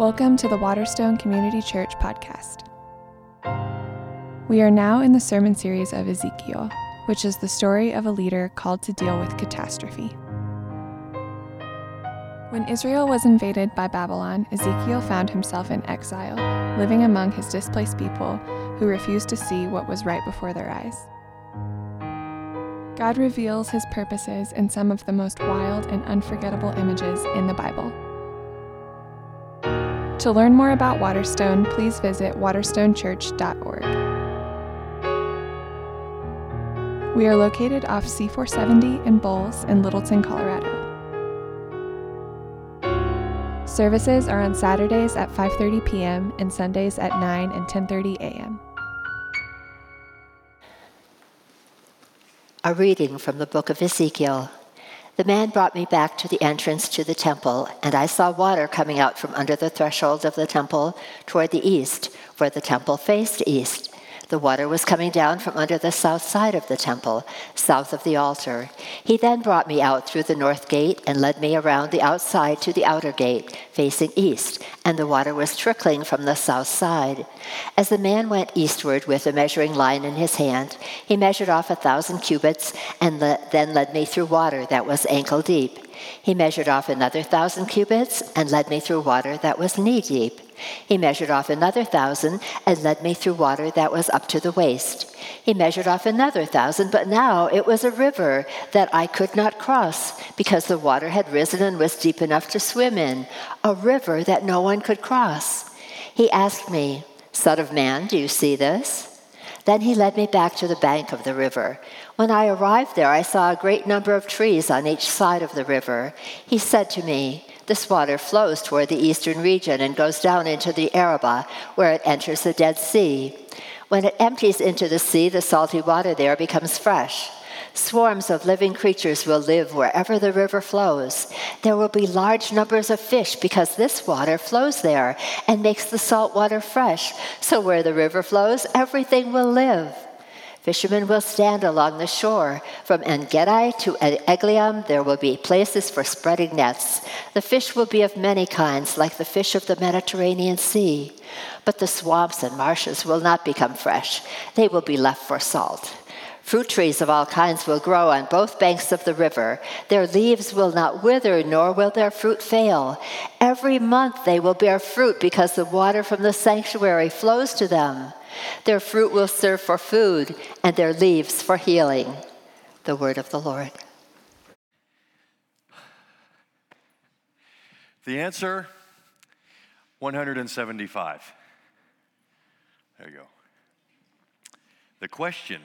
Welcome to the Waterstone Community Church podcast. We are now in the sermon series of Ezekiel, which is the story of a leader called to deal with catastrophe. When Israel was invaded by Babylon, Ezekiel found himself in exile, living among his displaced people who refused to see what was right before their eyes. God reveals his purposes in some of the most wild and unforgettable images in the Bible. To learn more about Waterstone, please visit waterstonechurch.org. We are located off C470 in Bowles in Littleton, Colorado. Services are on Saturdays at 5:30 p.m. and Sundays at 9 and 10:30 a.m. A reading from the book of Ezekiel. The man brought me back to the entrance to the temple, and I saw water coming out from under the threshold of the temple toward the east, for the temple faced east. The water was coming down from under the south side of the temple, south of the altar. He then brought me out through the north gate and led me around the outside to the outer gate, facing east, and the water was trickling from the south side. As the man went eastward with a measuring line in his hand, he measured off a thousand cubits and le- then led me through water that was ankle deep. He measured off another thousand cubits and led me through water that was knee deep. He measured off another thousand and led me through water that was up to the waist. He measured off another thousand, but now it was a river that I could not cross because the water had risen and was deep enough to swim in, a river that no one could cross. He asked me, Son of man, do you see this? Then he led me back to the bank of the river. When I arrived there, I saw a great number of trees on each side of the river. He said to me, this water flows toward the eastern region and goes down into the Arabah, where it enters the Dead Sea. When it empties into the sea, the salty water there becomes fresh. Swarms of living creatures will live wherever the river flows. There will be large numbers of fish because this water flows there and makes the salt water fresh. So where the river flows, everything will live. Fishermen will stand along the shore. From En Gedi to Eglaim, there will be places for spreading nets. The fish will be of many kinds, like the fish of the Mediterranean Sea. But the swamps and marshes will not become fresh, they will be left for salt. Fruit trees of all kinds will grow on both banks of the river. Their leaves will not wither, nor will their fruit fail. Every month they will bear fruit because the water from the sanctuary flows to them. Their fruit will serve for food, and their leaves for healing. The word of the Lord. The answer 175. There you go. The question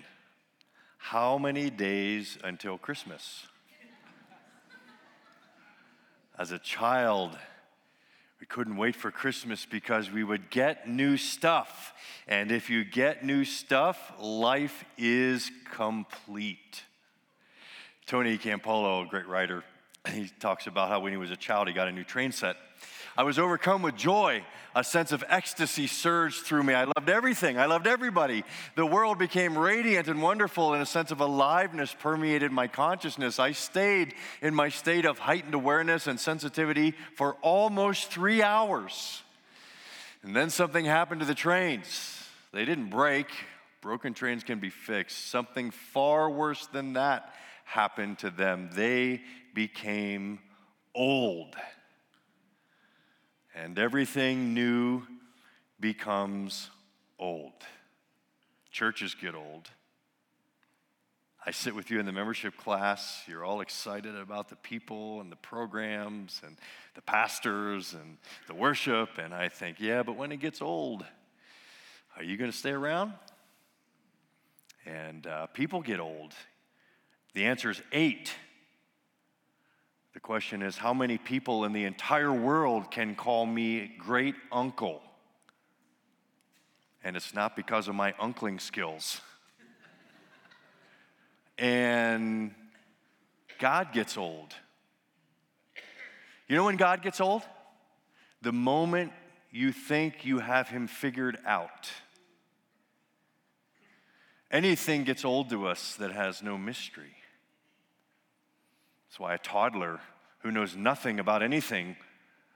how many days until Christmas? As a child, we couldn't wait for Christmas because we would get new stuff. And if you get new stuff, life is complete. Tony Campolo, a great writer, he talks about how when he was a child, he got a new train set. I was overcome with joy. A sense of ecstasy surged through me. I loved everything. I loved everybody. The world became radiant and wonderful, and a sense of aliveness permeated my consciousness. I stayed in my state of heightened awareness and sensitivity for almost three hours. And then something happened to the trains. They didn't break. Broken trains can be fixed. Something far worse than that happened to them. They became old and everything new becomes old. Churches get old. I sit with you in the membership class. You're all excited about the people and the programs and the pastors and the worship. And I think, yeah, but when it gets old, are you going to stay around? And uh, people get old. The answer is eight. The question is how many people in the entire world can call me great uncle? And it's not because of my uncling skills. and God gets old. You know when God gets old? The moment you think you have him figured out. Anything gets old to us that has no mystery. That's why a toddler who knows nothing about anything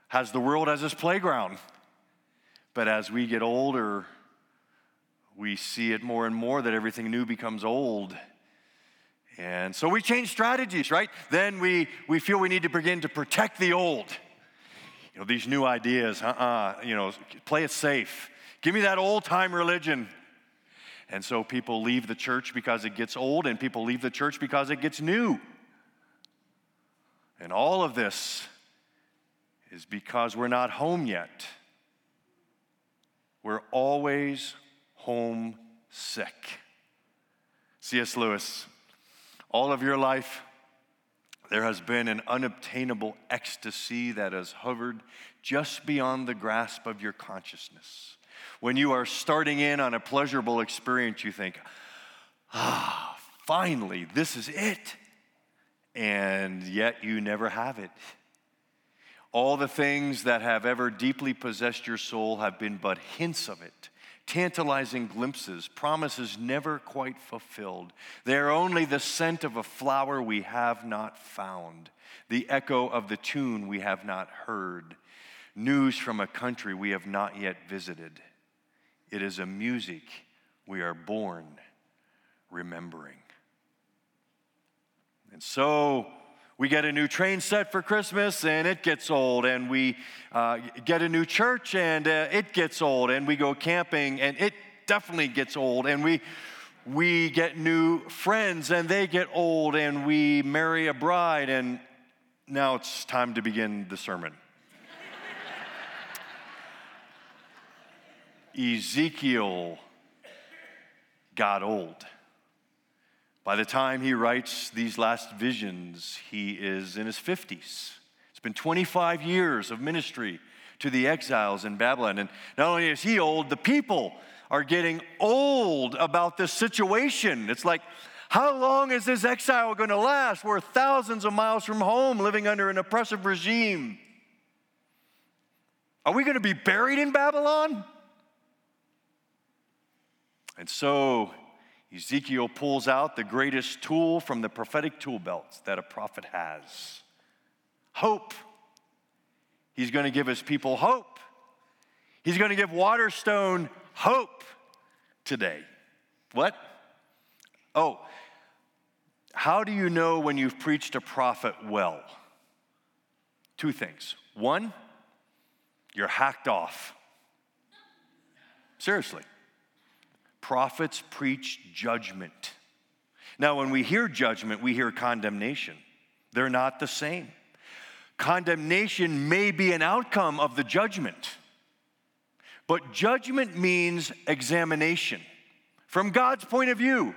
has the world as his playground. But as we get older, we see it more and more that everything new becomes old. And so we change strategies, right? Then we, we feel we need to begin to protect the old. You know, these new ideas, uh uh-uh, uh you know, play it safe. Give me that old time religion. And so people leave the church because it gets old, and people leave the church because it gets new. And all of this is because we're not home yet. We're always homesick. C.S. Lewis, all of your life, there has been an unobtainable ecstasy that has hovered just beyond the grasp of your consciousness. When you are starting in on a pleasurable experience, you think, ah, finally, this is it. And yet you never have it. All the things that have ever deeply possessed your soul have been but hints of it, tantalizing glimpses, promises never quite fulfilled. They are only the scent of a flower we have not found, the echo of the tune we have not heard, news from a country we have not yet visited. It is a music we are born remembering. And so, we get a new train set for Christmas and it gets old, and we uh, get a new church and uh, it gets old, and we go camping and it definitely gets old, and we we get new friends and they get old, and we marry a bride, and now it's time to begin the sermon. Ezekiel got old. By the time he writes these last visions, he is in his 50s. It's been 25 years of ministry to the exiles in Babylon. And not only is he old, the people are getting old about this situation. It's like, how long is this exile going to last? We're thousands of miles from home living under an oppressive regime. Are we going to be buried in Babylon? And so Ezekiel pulls out the greatest tool from the prophetic tool belt that a prophet has hope. He's going to give his people hope. He's going to give Waterstone hope today. What? Oh, how do you know when you've preached a prophet well? Two things. One, you're hacked off. Seriously prophets preach judgment. Now, when we hear judgment, we hear condemnation. They're not the same. Condemnation may be an outcome of the judgment, but judgment means examination from God's point of view.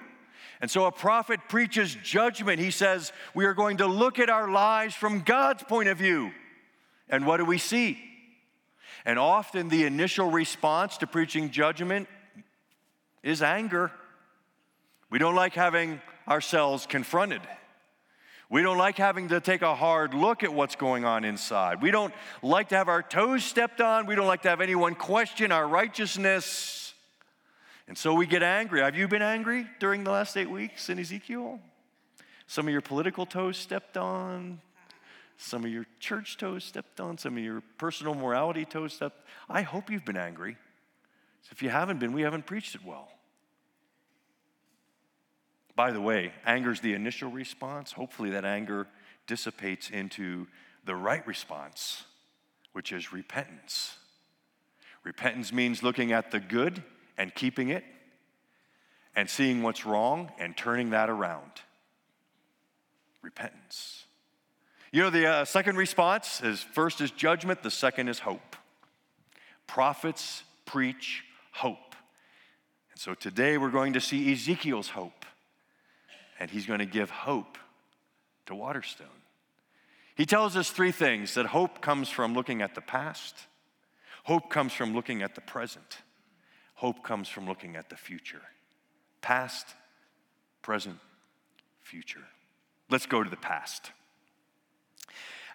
And so a prophet preaches judgment. He says, We are going to look at our lives from God's point of view. And what do we see? And often the initial response to preaching judgment is anger. We don't like having ourselves confronted. We don't like having to take a hard look at what's going on inside. We don't like to have our toes stepped on. We don't like to have anyone question our righteousness. And so we get angry. Have you been angry during the last eight weeks in Ezekiel? Some of your political toes stepped on, some of your church toes stepped on, some of your personal morality toes stepped. I hope you've been angry. If you haven't been, we haven't preached it well. By the way, anger is the initial response. Hopefully, that anger dissipates into the right response, which is repentance. Repentance means looking at the good and keeping it, and seeing what's wrong and turning that around. Repentance. You know, the uh, second response is first is judgment, the second is hope. Prophets preach hope. And so today we're going to see Ezekiel's hope and he's going to give hope to Waterstone. He tells us three things that hope comes from looking at the past, hope comes from looking at the present, hope comes from looking at the future. Past, present, future. Let's go to the past.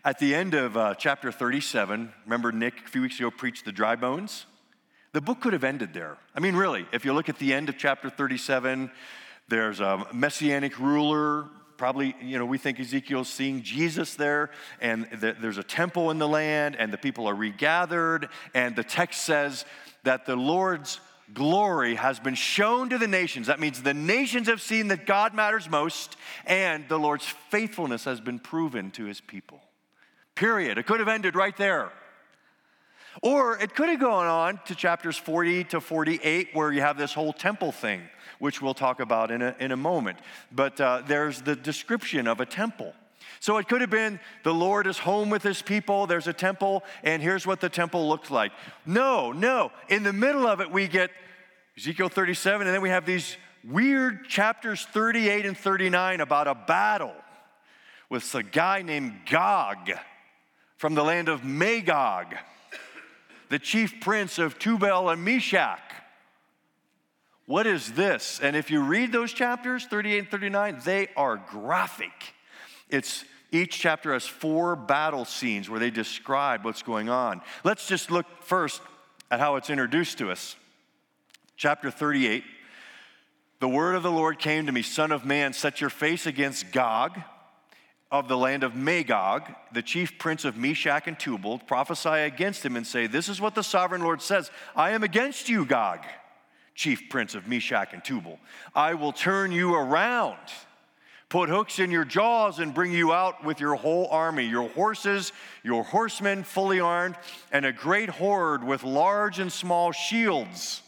At the end of uh, chapter 37, remember Nick a few weeks ago preached the dry bones? The book could have ended there. I mean, really, if you look at the end of chapter 37, there's a messianic ruler probably, you know, we think Ezekiel's seeing Jesus there, and the, there's a temple in the land, and the people are regathered, and the text says that the Lord's glory has been shown to the nations. That means the nations have seen that God matters most, and the Lord's faithfulness has been proven to his people. Period. It could have ended right there. Or it could have gone on to chapters 40 to 48, where you have this whole temple thing, which we'll talk about in a, in a moment. But uh, there's the description of a temple. So it could have been the Lord is home with his people, there's a temple, and here's what the temple looks like. No, no. In the middle of it, we get Ezekiel 37, and then we have these weird chapters 38 and 39 about a battle with a guy named Gog from the land of Magog, the chief prince of Tubal and Meshach. What is this? And if you read those chapters, 38 and 39, they are graphic. It's each chapter has four battle scenes where they describe what's going on. Let's just look first at how it's introduced to us. Chapter 38 The word of the Lord came to me, Son of man, set your face against Gog of the land of Magog, the chief prince of Meshach and Tubal, prophesy against him and say, This is what the sovereign Lord says I am against you, Gog, chief prince of Meshach and Tubal. I will turn you around put hooks in your jaws and bring you out with your whole army, your horses, your horsemen fully armed, and a great horde with large and small shields.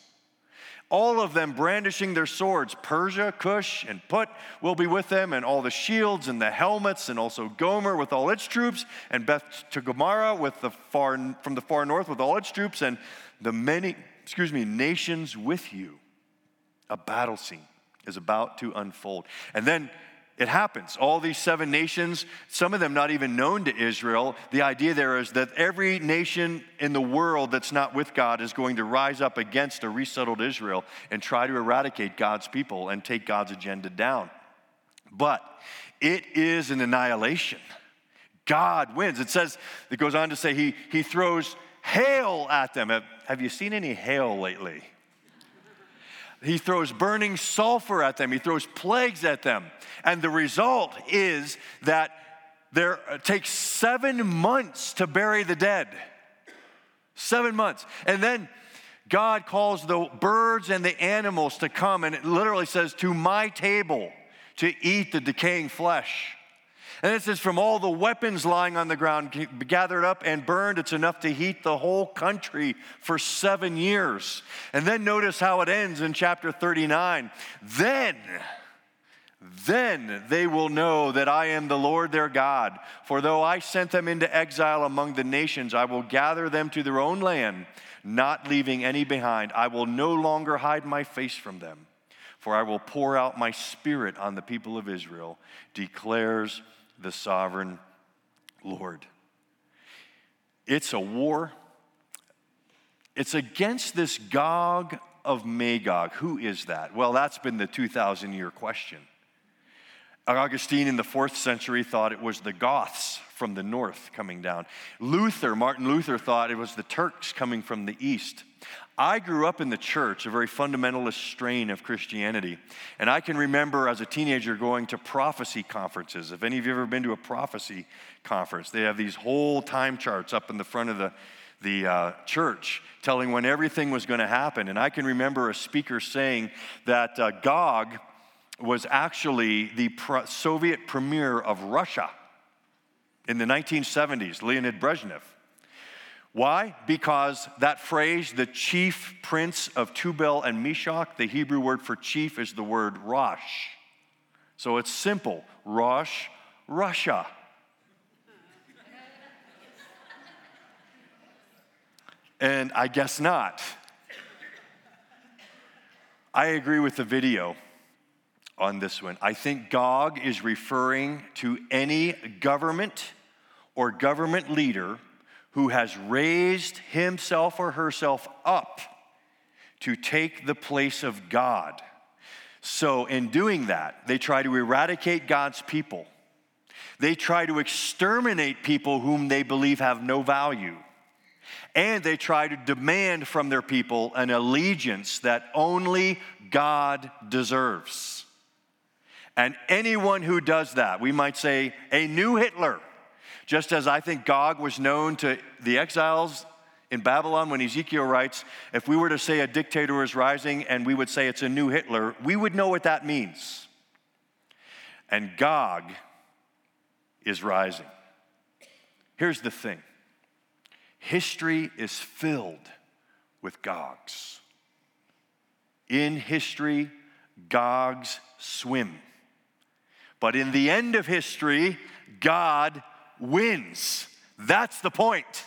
All of them brandishing their swords. Persia, Cush, and Put will be with them, and all the shields and the helmets, and also Gomer with all its troops, and Beth Togarmah with the far from the far north with all its troops, and the many, excuse me, nations with you. A battle scene is about to unfold. And then it happens. All these seven nations, some of them not even known to Israel, the idea there is that every nation in the world that's not with God is going to rise up against a resettled Israel and try to eradicate God's people and take God's agenda down. But it is an annihilation. God wins. It says, it goes on to say, he, he throws hail at them. Have, have you seen any hail lately? He throws burning sulfur at them, he throws plagues at them. And the result is that there uh, takes seven months to bury the dead. Seven months. And then God calls the birds and the animals to come, and it literally says, To my table to eat the decaying flesh. And it says, from all the weapons lying on the ground gathered up and burned, it's enough to heat the whole country for seven years. And then notice how it ends in chapter 39. Then, then they will know that I am the Lord their God. For though I sent them into exile among the nations, I will gather them to their own land, not leaving any behind. I will no longer hide my face from them, for I will pour out my spirit on the people of Israel, declares the sovereign Lord. It's a war. It's against this Gog of Magog. Who is that? Well, that's been the 2,000 year question. Augustine in the fourth century thought it was the Goths from the north coming down. Luther, Martin Luther, thought it was the Turks coming from the east. I grew up in the church, a very fundamentalist strain of Christianity. And I can remember as a teenager going to prophecy conferences. If any of you have ever been to a prophecy conference, they have these whole time charts up in the front of the, the uh, church telling when everything was going to happen. And I can remember a speaker saying that uh, Gog was actually the pro- Soviet premier of Russia in the 1970s, Leonid Brezhnev. Why? Because that phrase, the chief prince of Tubal and Meshach, the Hebrew word for chief is the word Rosh. So it's simple Rosh, Russia. and I guess not. I agree with the video on this one. I think Gog is referring to any government or government leader who has raised himself or herself up to take the place of God. So, in doing that, they try to eradicate God's people. They try to exterminate people whom they believe have no value. And they try to demand from their people an allegiance that only God deserves. And anyone who does that, we might say a new Hitler, just as I think Gog was known to the exiles in Babylon when Ezekiel writes, if we were to say a dictator is rising and we would say it's a new Hitler, we would know what that means. And Gog is rising. Here's the thing history is filled with Gogs. In history, Gogs swim. But in the end of history, God wins. That's the point.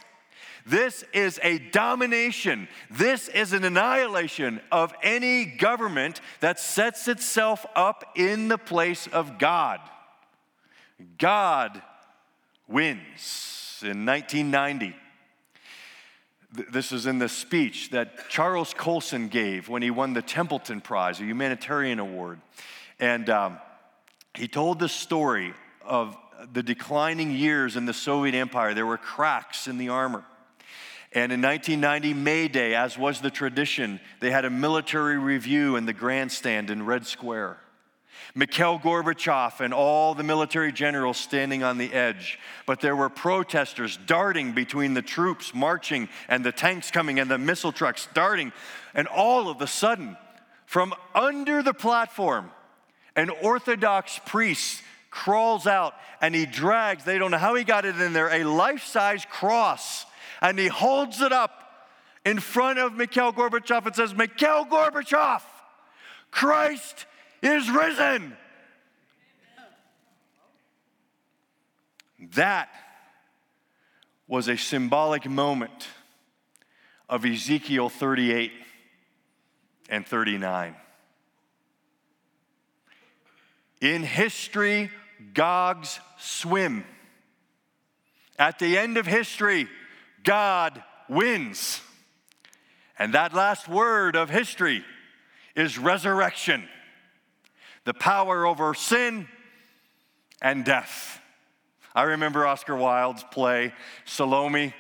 This is a domination. This is an annihilation of any government that sets itself up in the place of God. God wins. In 1990, this is in the speech that Charles Colson gave when he won the Templeton Prize, a humanitarian award. And um, he told the story of the declining years in the Soviet Empire. There were cracks in the armor. And in 1990, May Day, as was the tradition, they had a military review in the grandstand in Red Square. Mikhail Gorbachev and all the military generals standing on the edge. But there were protesters darting between the troops marching and the tanks coming and the missile trucks darting. And all of a sudden, from under the platform, an Orthodox priest crawls out and he drags, they don't know how he got it in there, a life size cross. And he holds it up in front of Mikhail Gorbachev and says, Mikhail Gorbachev, Christ is risen. That was a symbolic moment of Ezekiel 38 and 39. In history, Gogs swim. At the end of history, God wins. And that last word of history is resurrection the power over sin and death. I remember Oscar Wilde's play, Salome.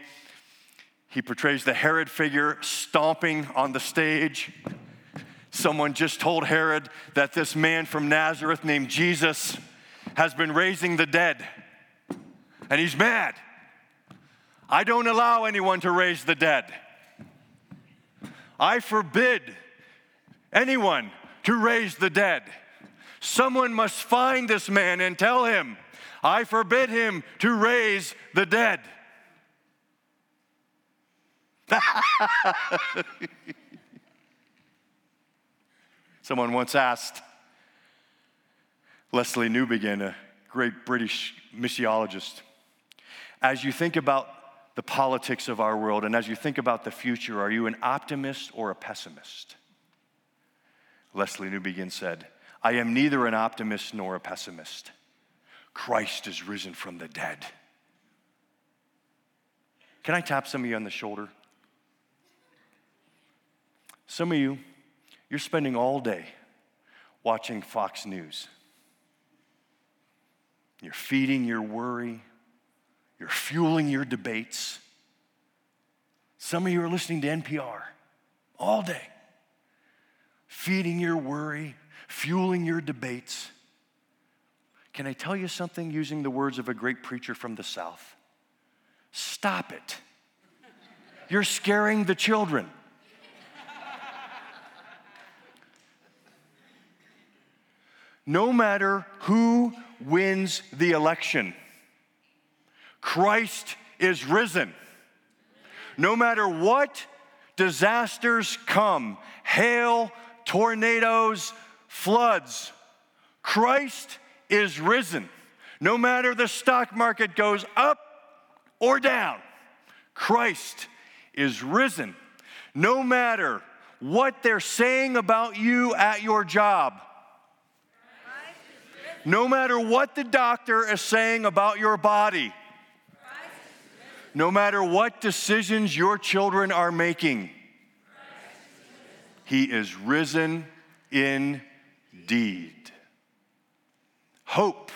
He portrays the Herod figure stomping on the stage. Someone just told Herod that this man from Nazareth named Jesus has been raising the dead, and he's mad. I don't allow anyone to raise the dead. I forbid anyone to raise the dead. Someone must find this man and tell him, I forbid him to raise the dead. Someone once asked Lesslie Newbigin, a great British missiologist, as you think about the politics of our world and as you think about the future, are you an optimist or a pessimist? Lesslie Newbigin said, I am neither an optimist nor a pessimist. Christ is risen from the dead. Can I tap some of you on the shoulder? Some of you, you're spending all day watching Fox News. You're feeding your worry, you're fueling your debates. Some of you are listening to NPR all day, feeding your worry, fueling your debates. Can I tell you something using the words of a great preacher from the South? Stop it. You're scaring the children. No matter who wins the election, Christ is risen. No matter what disasters come hail, tornadoes, floods. Christ is risen. No matter the stock market goes up or down, Christ is risen. No matter what they're saying about you at your job, no matter what the doctor is saying about your body, no matter what decisions your children are making, He is risen in deed. Hope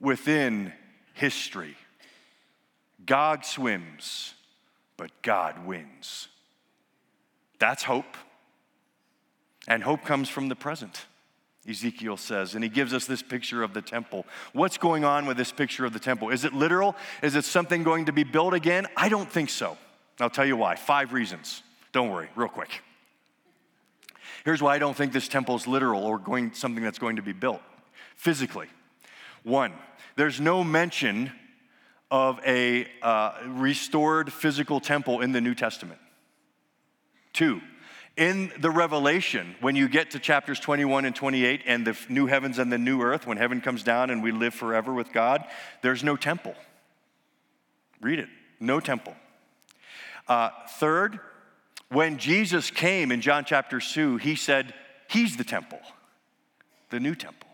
within history. God swims, but God wins. That's hope. And hope comes from the present. Ezekiel says, and he gives us this picture of the temple. What's going on with this picture of the temple? Is it literal? Is it something going to be built again? I don't think so. I'll tell you why. Five reasons. Don't worry, real quick. Here's why I don't think this temple is literal or going something that's going to be built physically. One, there's no mention of a uh, restored physical temple in the New Testament. Two, in the Revelation, when you get to chapters 21 and 28 and the new heavens and the new earth, when heaven comes down and we live forever with God, there's no temple. Read it. No temple. Uh, third, when Jesus came in John chapter 2, he said, He's the temple, the new temple.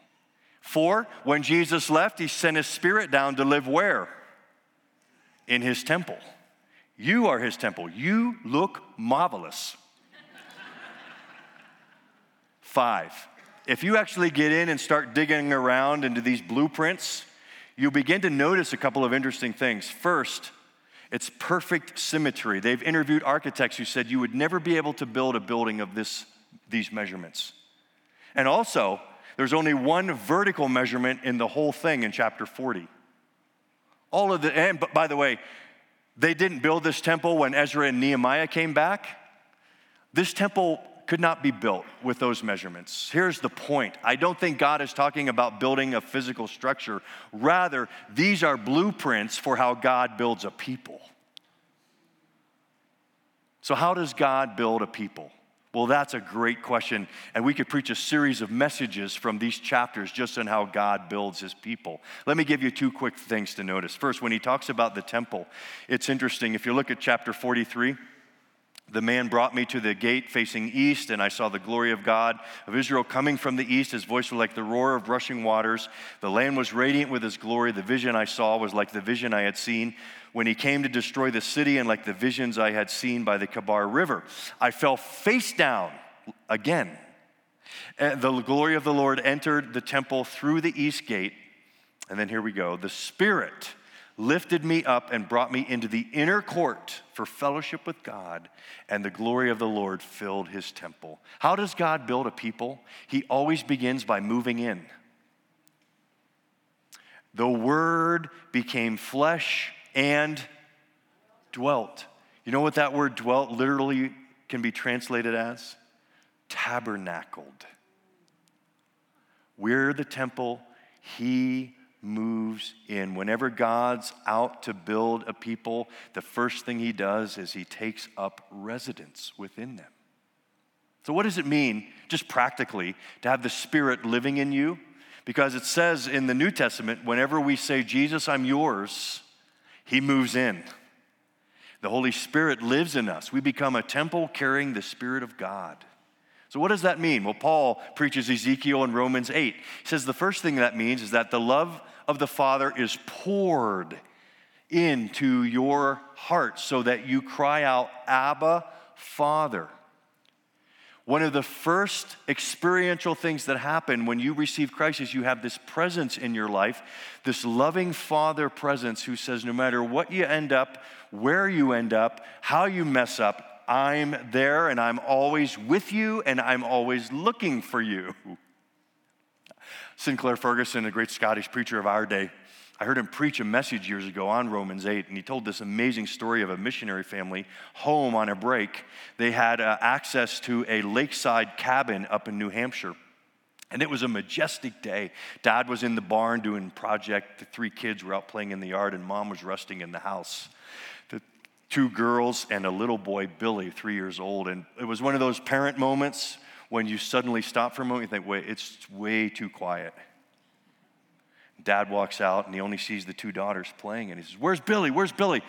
Four, when Jesus left, he sent his spirit down to live where? In his temple. You are his temple. You look marvelous. Five, if you actually get in and start digging around into these blueprints, you begin to notice a couple of interesting things. First, it's perfect symmetry. They've interviewed architects who said you would never be able to build a building of this, these measurements. And also, there's only one vertical measurement in the whole thing in chapter 40. All of the, and by the way, they didn't build this temple when Ezra and Nehemiah came back. This temple could not be built with those measurements. Here's the point I don't think God is talking about building a physical structure. Rather, these are blueprints for how God builds a people. So, how does God build a people? Well, that's a great question. And we could preach a series of messages from these chapters just on how God builds his people. Let me give you two quick things to notice. First, when he talks about the temple, it's interesting. If you look at chapter 43, the man brought me to the gate facing east, and I saw the glory of God of Israel coming from the east. His voice was like the roar of rushing waters. The land was radiant with his glory. The vision I saw was like the vision I had seen when he came to destroy the city, and like the visions I had seen by the Kebar River. I fell face down again. And the glory of the Lord entered the temple through the east gate. And then here we go. The Spirit lifted me up and brought me into the inner court for fellowship with God, and the glory of the Lord filled his temple. How does God build a people? He always begins by moving in. The Word became flesh and dwelt. You know what that word dwelt literally can be translated as? Tabernacled. We're the temple, He moves in. Whenever God's out to build a people, the first thing he does is he takes up residence within them. So, what does it mean, just practically, to have the Spirit living in you? Because it says in the New Testament, whenever we say, Jesus, I'm yours, he moves in. The Holy Spirit lives in us. We become a temple carrying the Spirit of God. So, what does that mean? Well, Paul preaches Ezekiel in Romans 8. He says the first thing that means is that the love of the Father is poured into your heart so that you cry out, Abba, Father. One of the first experiential things that happen when you receive Christ is you have this presence in your life, this loving Father presence who says, no matter what you end up, where you end up, how you mess up, I'm there and I'm always with you and I'm always looking for you. Sinclair Ferguson, a great Scottish preacher of our day, I heard him preach a message years ago on Romans 8, and he told this amazing story of a missionary family home on a break. They had uh, access to a lakeside cabin up in New Hampshire. And it was a majestic day. Dad was in the barn doing project. The three kids were out playing in the yard, and mom was resting in the house. Two girls and a little boy, Billy, three years old. And it was one of those parent moments when you suddenly stop for a moment, you think, wait, it's way too quiet. Dad walks out and he only sees the two daughters playing and he says, Where's Billy? Where's Billy?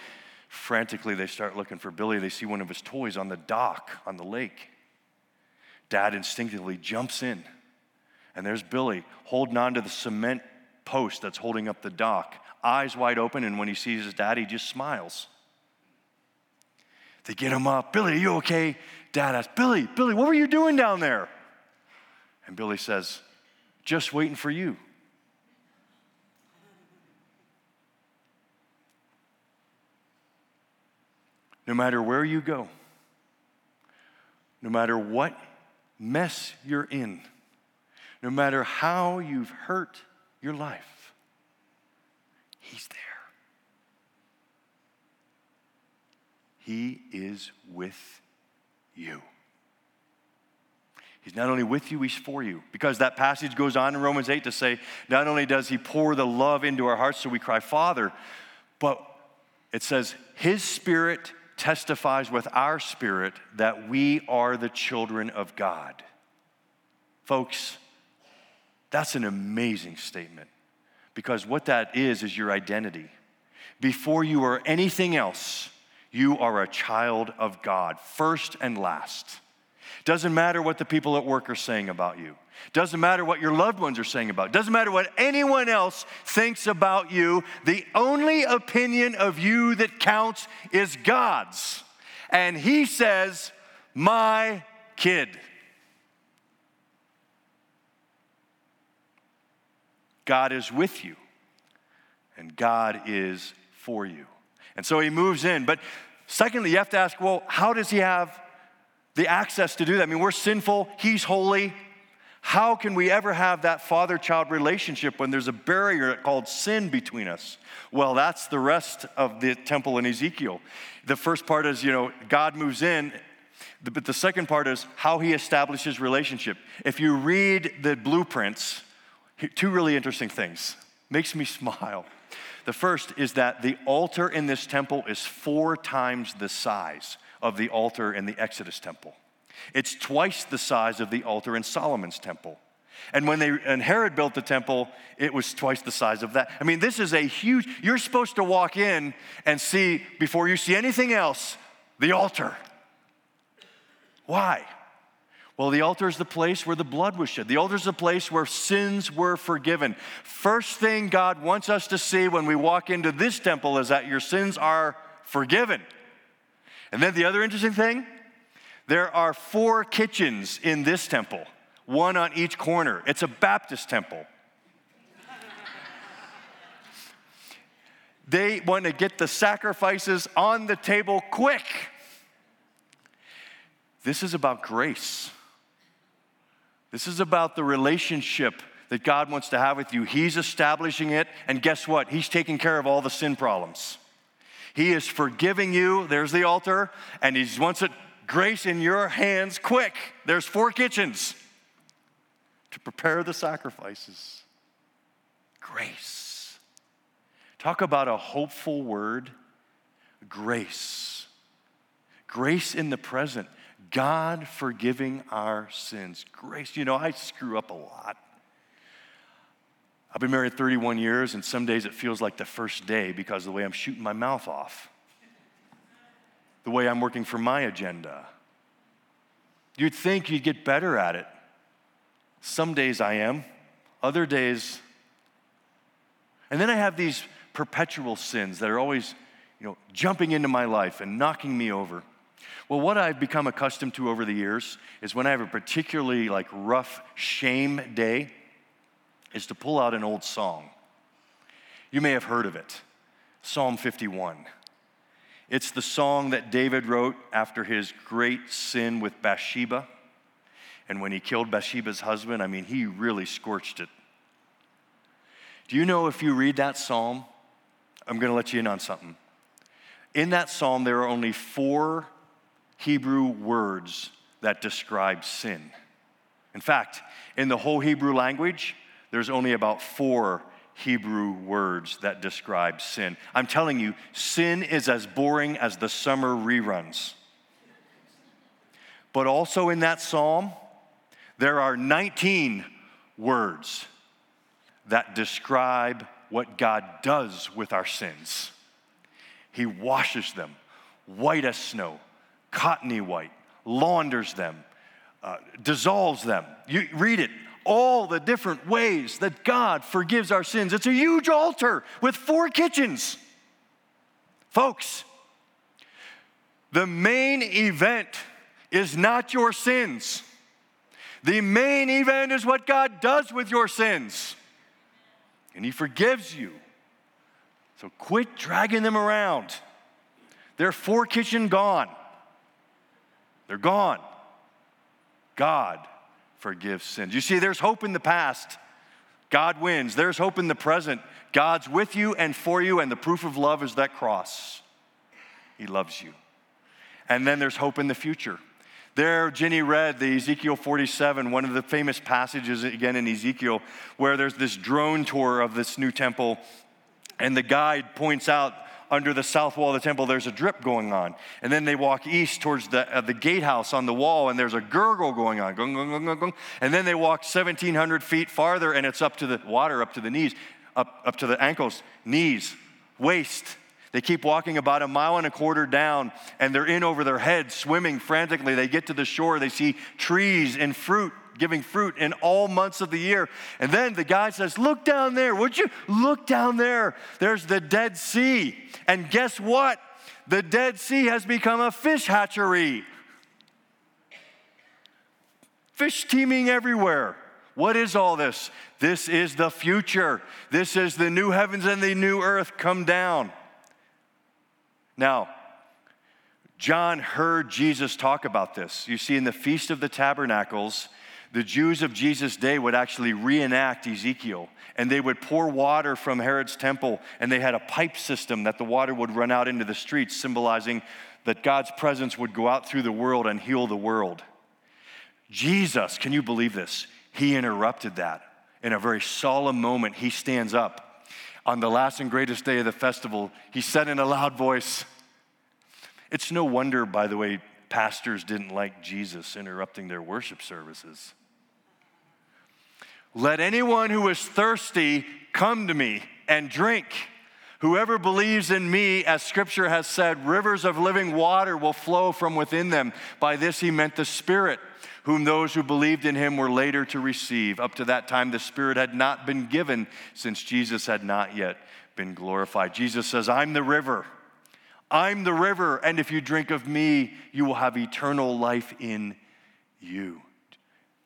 Frantically, they start looking for Billy. They see one of his toys on the dock on the lake. Dad instinctively jumps in and there's Billy holding on to the cement post that's holding up the dock, eyes wide open. And when he sees his dad, he just smiles. They get him up. Billy, are you okay? Dad asks, Billy, Billy, what were you doing down there? And Billy says, Just waiting for you. No matter where you go, no matter what mess you're in, no matter how you've hurt your life, He's there. He is with you. He's not only with you, he's for you. Because that passage goes on in Romans 8 to say, not only does he pour the love into our hearts so we cry, Father, but it says, his spirit testifies with our spirit that we are the children of God. Folks, that's an amazing statement because what that is is your identity. Before you are anything else, you are a child of God, first and last. Doesn't matter what the people at work are saying about you. Doesn't matter what your loved ones are saying about. It. Doesn't matter what anyone else thinks about you. The only opinion of you that counts is God's. And he says, "My kid." God is with you and God is for you. And so he moves in. But secondly, you have to ask, well, how does he have the access to do that? I mean, we're sinful, he's holy. How can we ever have that father child relationship when there's a barrier called sin between us? Well, that's the rest of the temple in Ezekiel. The first part is, you know, God moves in, but the second part is how he establishes relationship. If you read the blueprints, two really interesting things. Makes me smile. The first is that the altar in this temple is four times the size of the altar in the Exodus temple. It's twice the size of the altar in Solomon's temple. And when they and Herod built the temple, it was twice the size of that. I mean, this is a huge, you're supposed to walk in and see, before you see anything else, the altar. Why? Well, the altar is the place where the blood was shed. The altar is the place where sins were forgiven. First thing God wants us to see when we walk into this temple is that your sins are forgiven. And then the other interesting thing there are four kitchens in this temple, one on each corner. It's a Baptist temple. they want to get the sacrifices on the table quick. This is about grace. This is about the relationship that God wants to have with you. He's establishing it, and guess what? He's taking care of all the sin problems. He is forgiving you. There's the altar, and He wants it grace in your hands quick. There's four kitchens to prepare the sacrifices. Grace. Talk about a hopeful word grace. Grace in the present. God forgiving our sins. Grace. You know, I screw up a lot. I've been married 31 years, and some days it feels like the first day because of the way I'm shooting my mouth off, the way I'm working for my agenda. You'd think you'd get better at it. Some days I am, other days. And then I have these perpetual sins that are always, you know, jumping into my life and knocking me over. Well, what I've become accustomed to over the years is when I have a particularly like rough shame day, is to pull out an old song. You may have heard of it Psalm 51. It's the song that David wrote after his great sin with Bathsheba. And when he killed Bathsheba's husband, I mean, he really scorched it. Do you know if you read that psalm, I'm going to let you in on something. In that psalm, there are only four Hebrew words that describe sin. In fact, in the whole Hebrew language, there's only about four Hebrew words that describe sin. I'm telling you, sin is as boring as the summer reruns. But also in that psalm, there are 19 words that describe what God does with our sins. He washes them white as snow, cottony white, launders them, uh, dissolves them. You read it all the different ways that God forgives our sins. It's a huge altar with four kitchens. Folks, the main event is not your sins. The main event is what God does with your sins. And He forgives you. So quit dragging them around. They're four kitchen gone. They're gone. God forgives sins. You see, there's hope in the past. God wins. There's hope in the present. God's with you and for you, and the proof of love is that cross. He loves you. And then there's hope in the future. There, Ginny read the Ezekiel 47, one of the famous passages again in Ezekiel, where there's this drone tour of this new temple, and the guide points out under the south wall of the temple, there's a drip going on. And then they walk east towards the, uh, the gatehouse on the wall, and there's a gurgle going on. Gung, gung, gung, gung, And then they walk 1,700 feet farther, and it's up to the water, up to the knees, up, up to the ankles, knees, waist. They keep walking about a mile and a quarter down, and they're in over their heads, swimming frantically. They get to the shore, they see trees and fruit giving fruit in all months of the year. And then the guy says, Look down there. Would you look down there? There's the Dead Sea. And guess what? The Dead Sea has become a fish hatchery. Fish teeming everywhere. What is all this? This is the future. This is the new heavens and the new earth come down. Now, John heard Jesus talk about this. You see, in the Feast of the Tabernacles, the Jews of Jesus' day would actually reenact Ezekiel, and they would pour water from Herod's temple, and they had a pipe system that the water would run out into the streets, symbolizing that God's presence would go out through the world and heal the world. Jesus, can you believe this? He interrupted that. In a very solemn moment, he stands up. On the last and greatest day of the festival, he said in a loud voice, It's no wonder, by the way, pastors didn't like Jesus interrupting their worship services. Let anyone who is thirsty come to me and drink. Whoever believes in me, as scripture has said, rivers of living water will flow from within them. By this he meant the Spirit, whom those who believed in him were later to receive. Up to that time, the Spirit had not been given, since Jesus had not yet been glorified. Jesus says, I'm the river. I'm the river, and if you drink of me, you will have eternal life in you.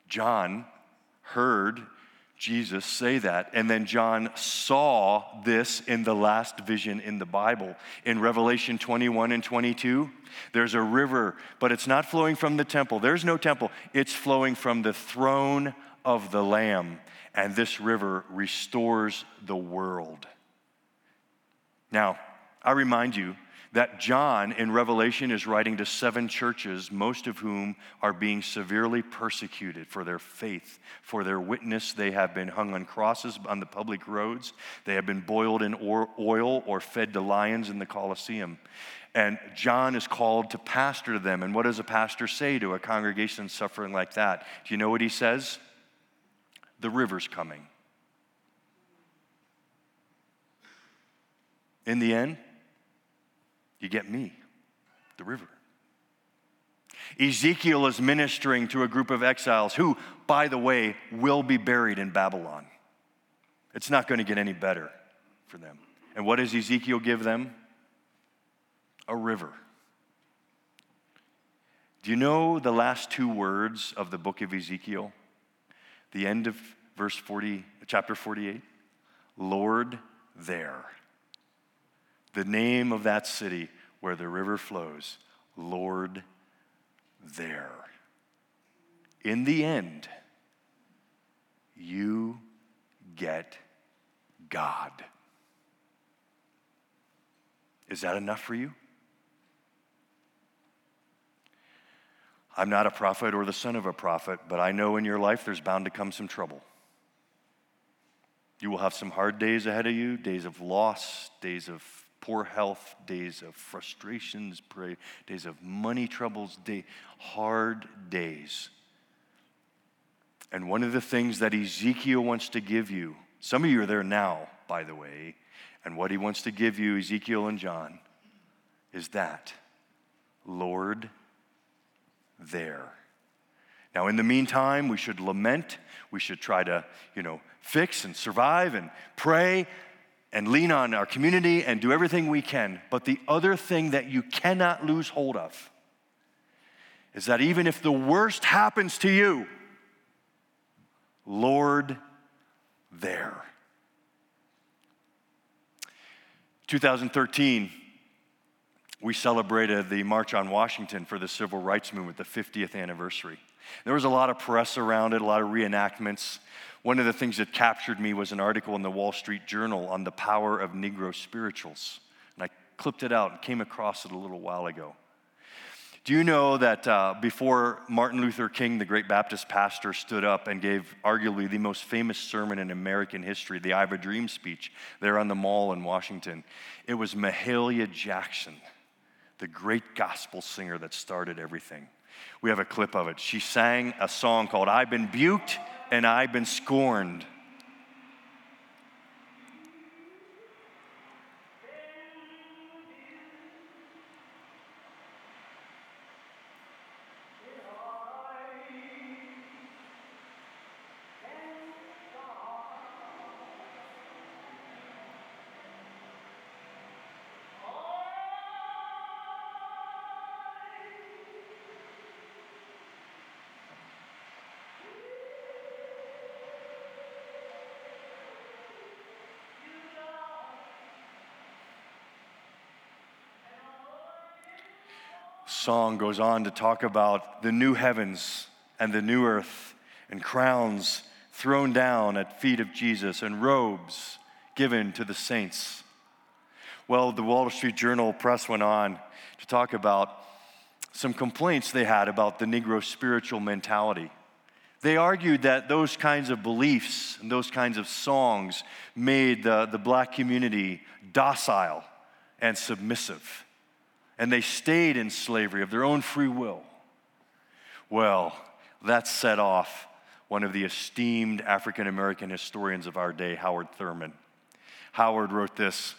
John heard Jesus say that. And then John saw this in the last vision in the Bible. In Revelation 21 and 22, there's a river, but it's not flowing from the temple. There's no temple, it's flowing from the throne of the Lamb. And this river restores the world. Now, I remind you that John in Revelation is writing to seven churches, most of whom are being severely persecuted for their faith, for their witness. They have been hung on crosses on the public roads, they have been boiled in oil or fed to lions in the Colosseum. And John is called to pastor them. And what does a pastor say to a congregation suffering like that? Do you know what he says? The river's coming. In the end, you get me, the river. Ezekiel is ministering to a group of exiles who, by the way, will be buried in Babylon. It's not going to get any better for them. And what does Ezekiel give them? A river. Do you know the last two words of the book of Ezekiel? The end of verse 40, chapter 48? Lord, there the name of that city where the river flows, Lord, there. In the end, you get God. Is that enough for you? I'm not a prophet or the son of a prophet, but I know in your life there's bound to come some trouble. You will have some hard days ahead of you, days of loss, days of poor health, days of frustrations, days of money troubles, day, hard days. And one of the things that Ezekiel wants to give you, some of you are there now, by the way, and what he wants to give you, Ezekiel and John, is that Lord, there. Now, in the meantime, we should lament. We should try to, you know, fix and survive and pray and lean on our community and do everything we can. But the other thing that you cannot lose hold of is that even if the worst happens to you, Lord, there. 2013, we celebrated the March on Washington for the Civil Rights Movement, the 50th anniversary. There was a lot of press around it, a lot of reenactments. One of the things that captured me was an article in the Wall Street Journal on the power of Negro spirituals. And I clipped it out and came across it a little while ago. Do you know that uh, before Martin Luther King, the great Baptist pastor, stood up and gave arguably the most famous sermon in American history, the I Have a Dream speech, there on the mall in Washington, it was Mahalia Jackson, the great gospel singer that started everything. We have a clip of it. She sang a song called I've Been Buked and I've Been Scorned. Song goes on to talk about the new heavens and the new earth and crowns thrown down at feet of Jesus and robes given to the saints. Well, the Wall Street Journal press went on to talk about some complaints they had about the Negro spiritual mentality. They argued that those kinds of beliefs and those kinds of songs made the, the black community docile and submissive and they stayed in slavery of their own free will. Well, that set off one of the esteemed African American historians of our day, Howard Thurman. Howard wrote this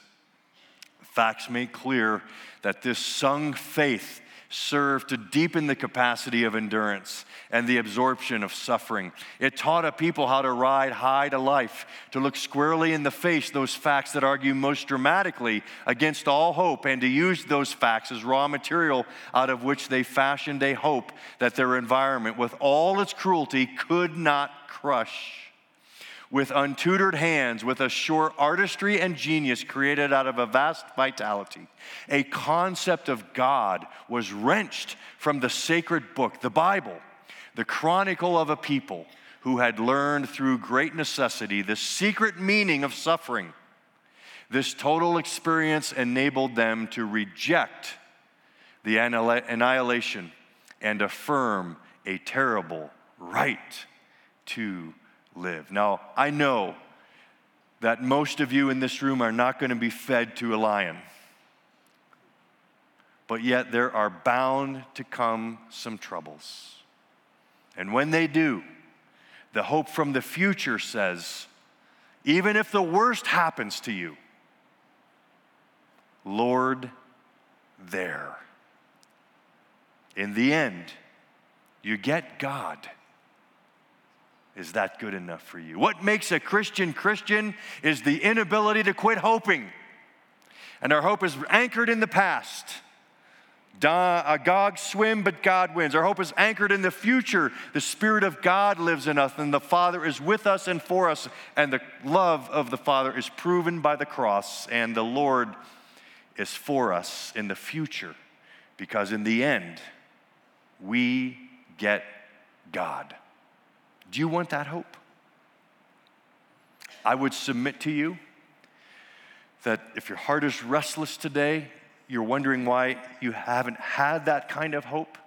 Facts make clear that this sung faith served to deepen the capacity of endurance and the absorption of suffering. It taught a people how to ride high to life, to look squarely in the face those facts that argue most dramatically against all hope, and to use those facts as raw material out of which they fashioned a hope that their environment, with all its cruelty, could not crush with untutored hands, with a sure artistry and genius created out of a vast vitality. A concept of God was wrenched from the sacred book, the Bible, the chronicle of a people who had learned through great necessity the secret meaning of suffering. This total experience enabled them to reject the annihilation and affirm a terrible right to live. Now, I know that most of you in this room are not going to be fed to a lion, but yet there are bound to come some troubles. And when they do, the hope from the future says, even if the worst happens to you, Lord, there. In the end, you get God. Is that good enough for you? What makes a Christian Christian is the inability to quit hoping. And our hope is anchored in the past. A Gog swim, but God wins. Our hope is anchored in the future. The Spirit of God lives in us, and the Father is with us and for us. And the love of the Father is proven by the cross, and the Lord is for us in the future. Because in the end, we get God. Do you want that hope? I would submit to you that if your heart is restless today, you're wondering why you haven't had that kind of hope.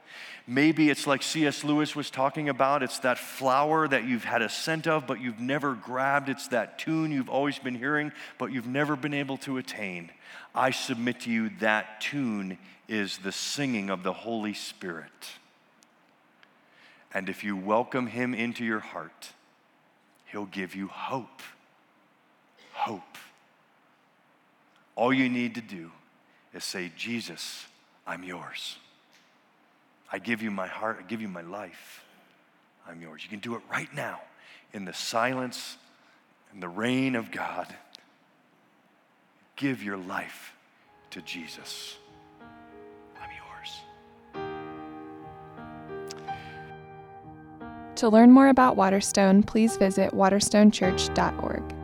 Maybe it's like C.S. Lewis was talking about it's that flower that you've had a scent of, but you've never grabbed. It's that tune you've always been hearing, but you've never been able to attain. I submit to you that tune is the singing of the Holy Spirit. And if you welcome him into your heart, he'll give you hope. Hope. All you need to do is say, Jesus, I'm yours. I give you my heart, I give you my life. I'm yours. You can do it right now in the silence and the reign of God. Give your life to Jesus. To learn more about Waterstone, please visit waterstonechurch.org.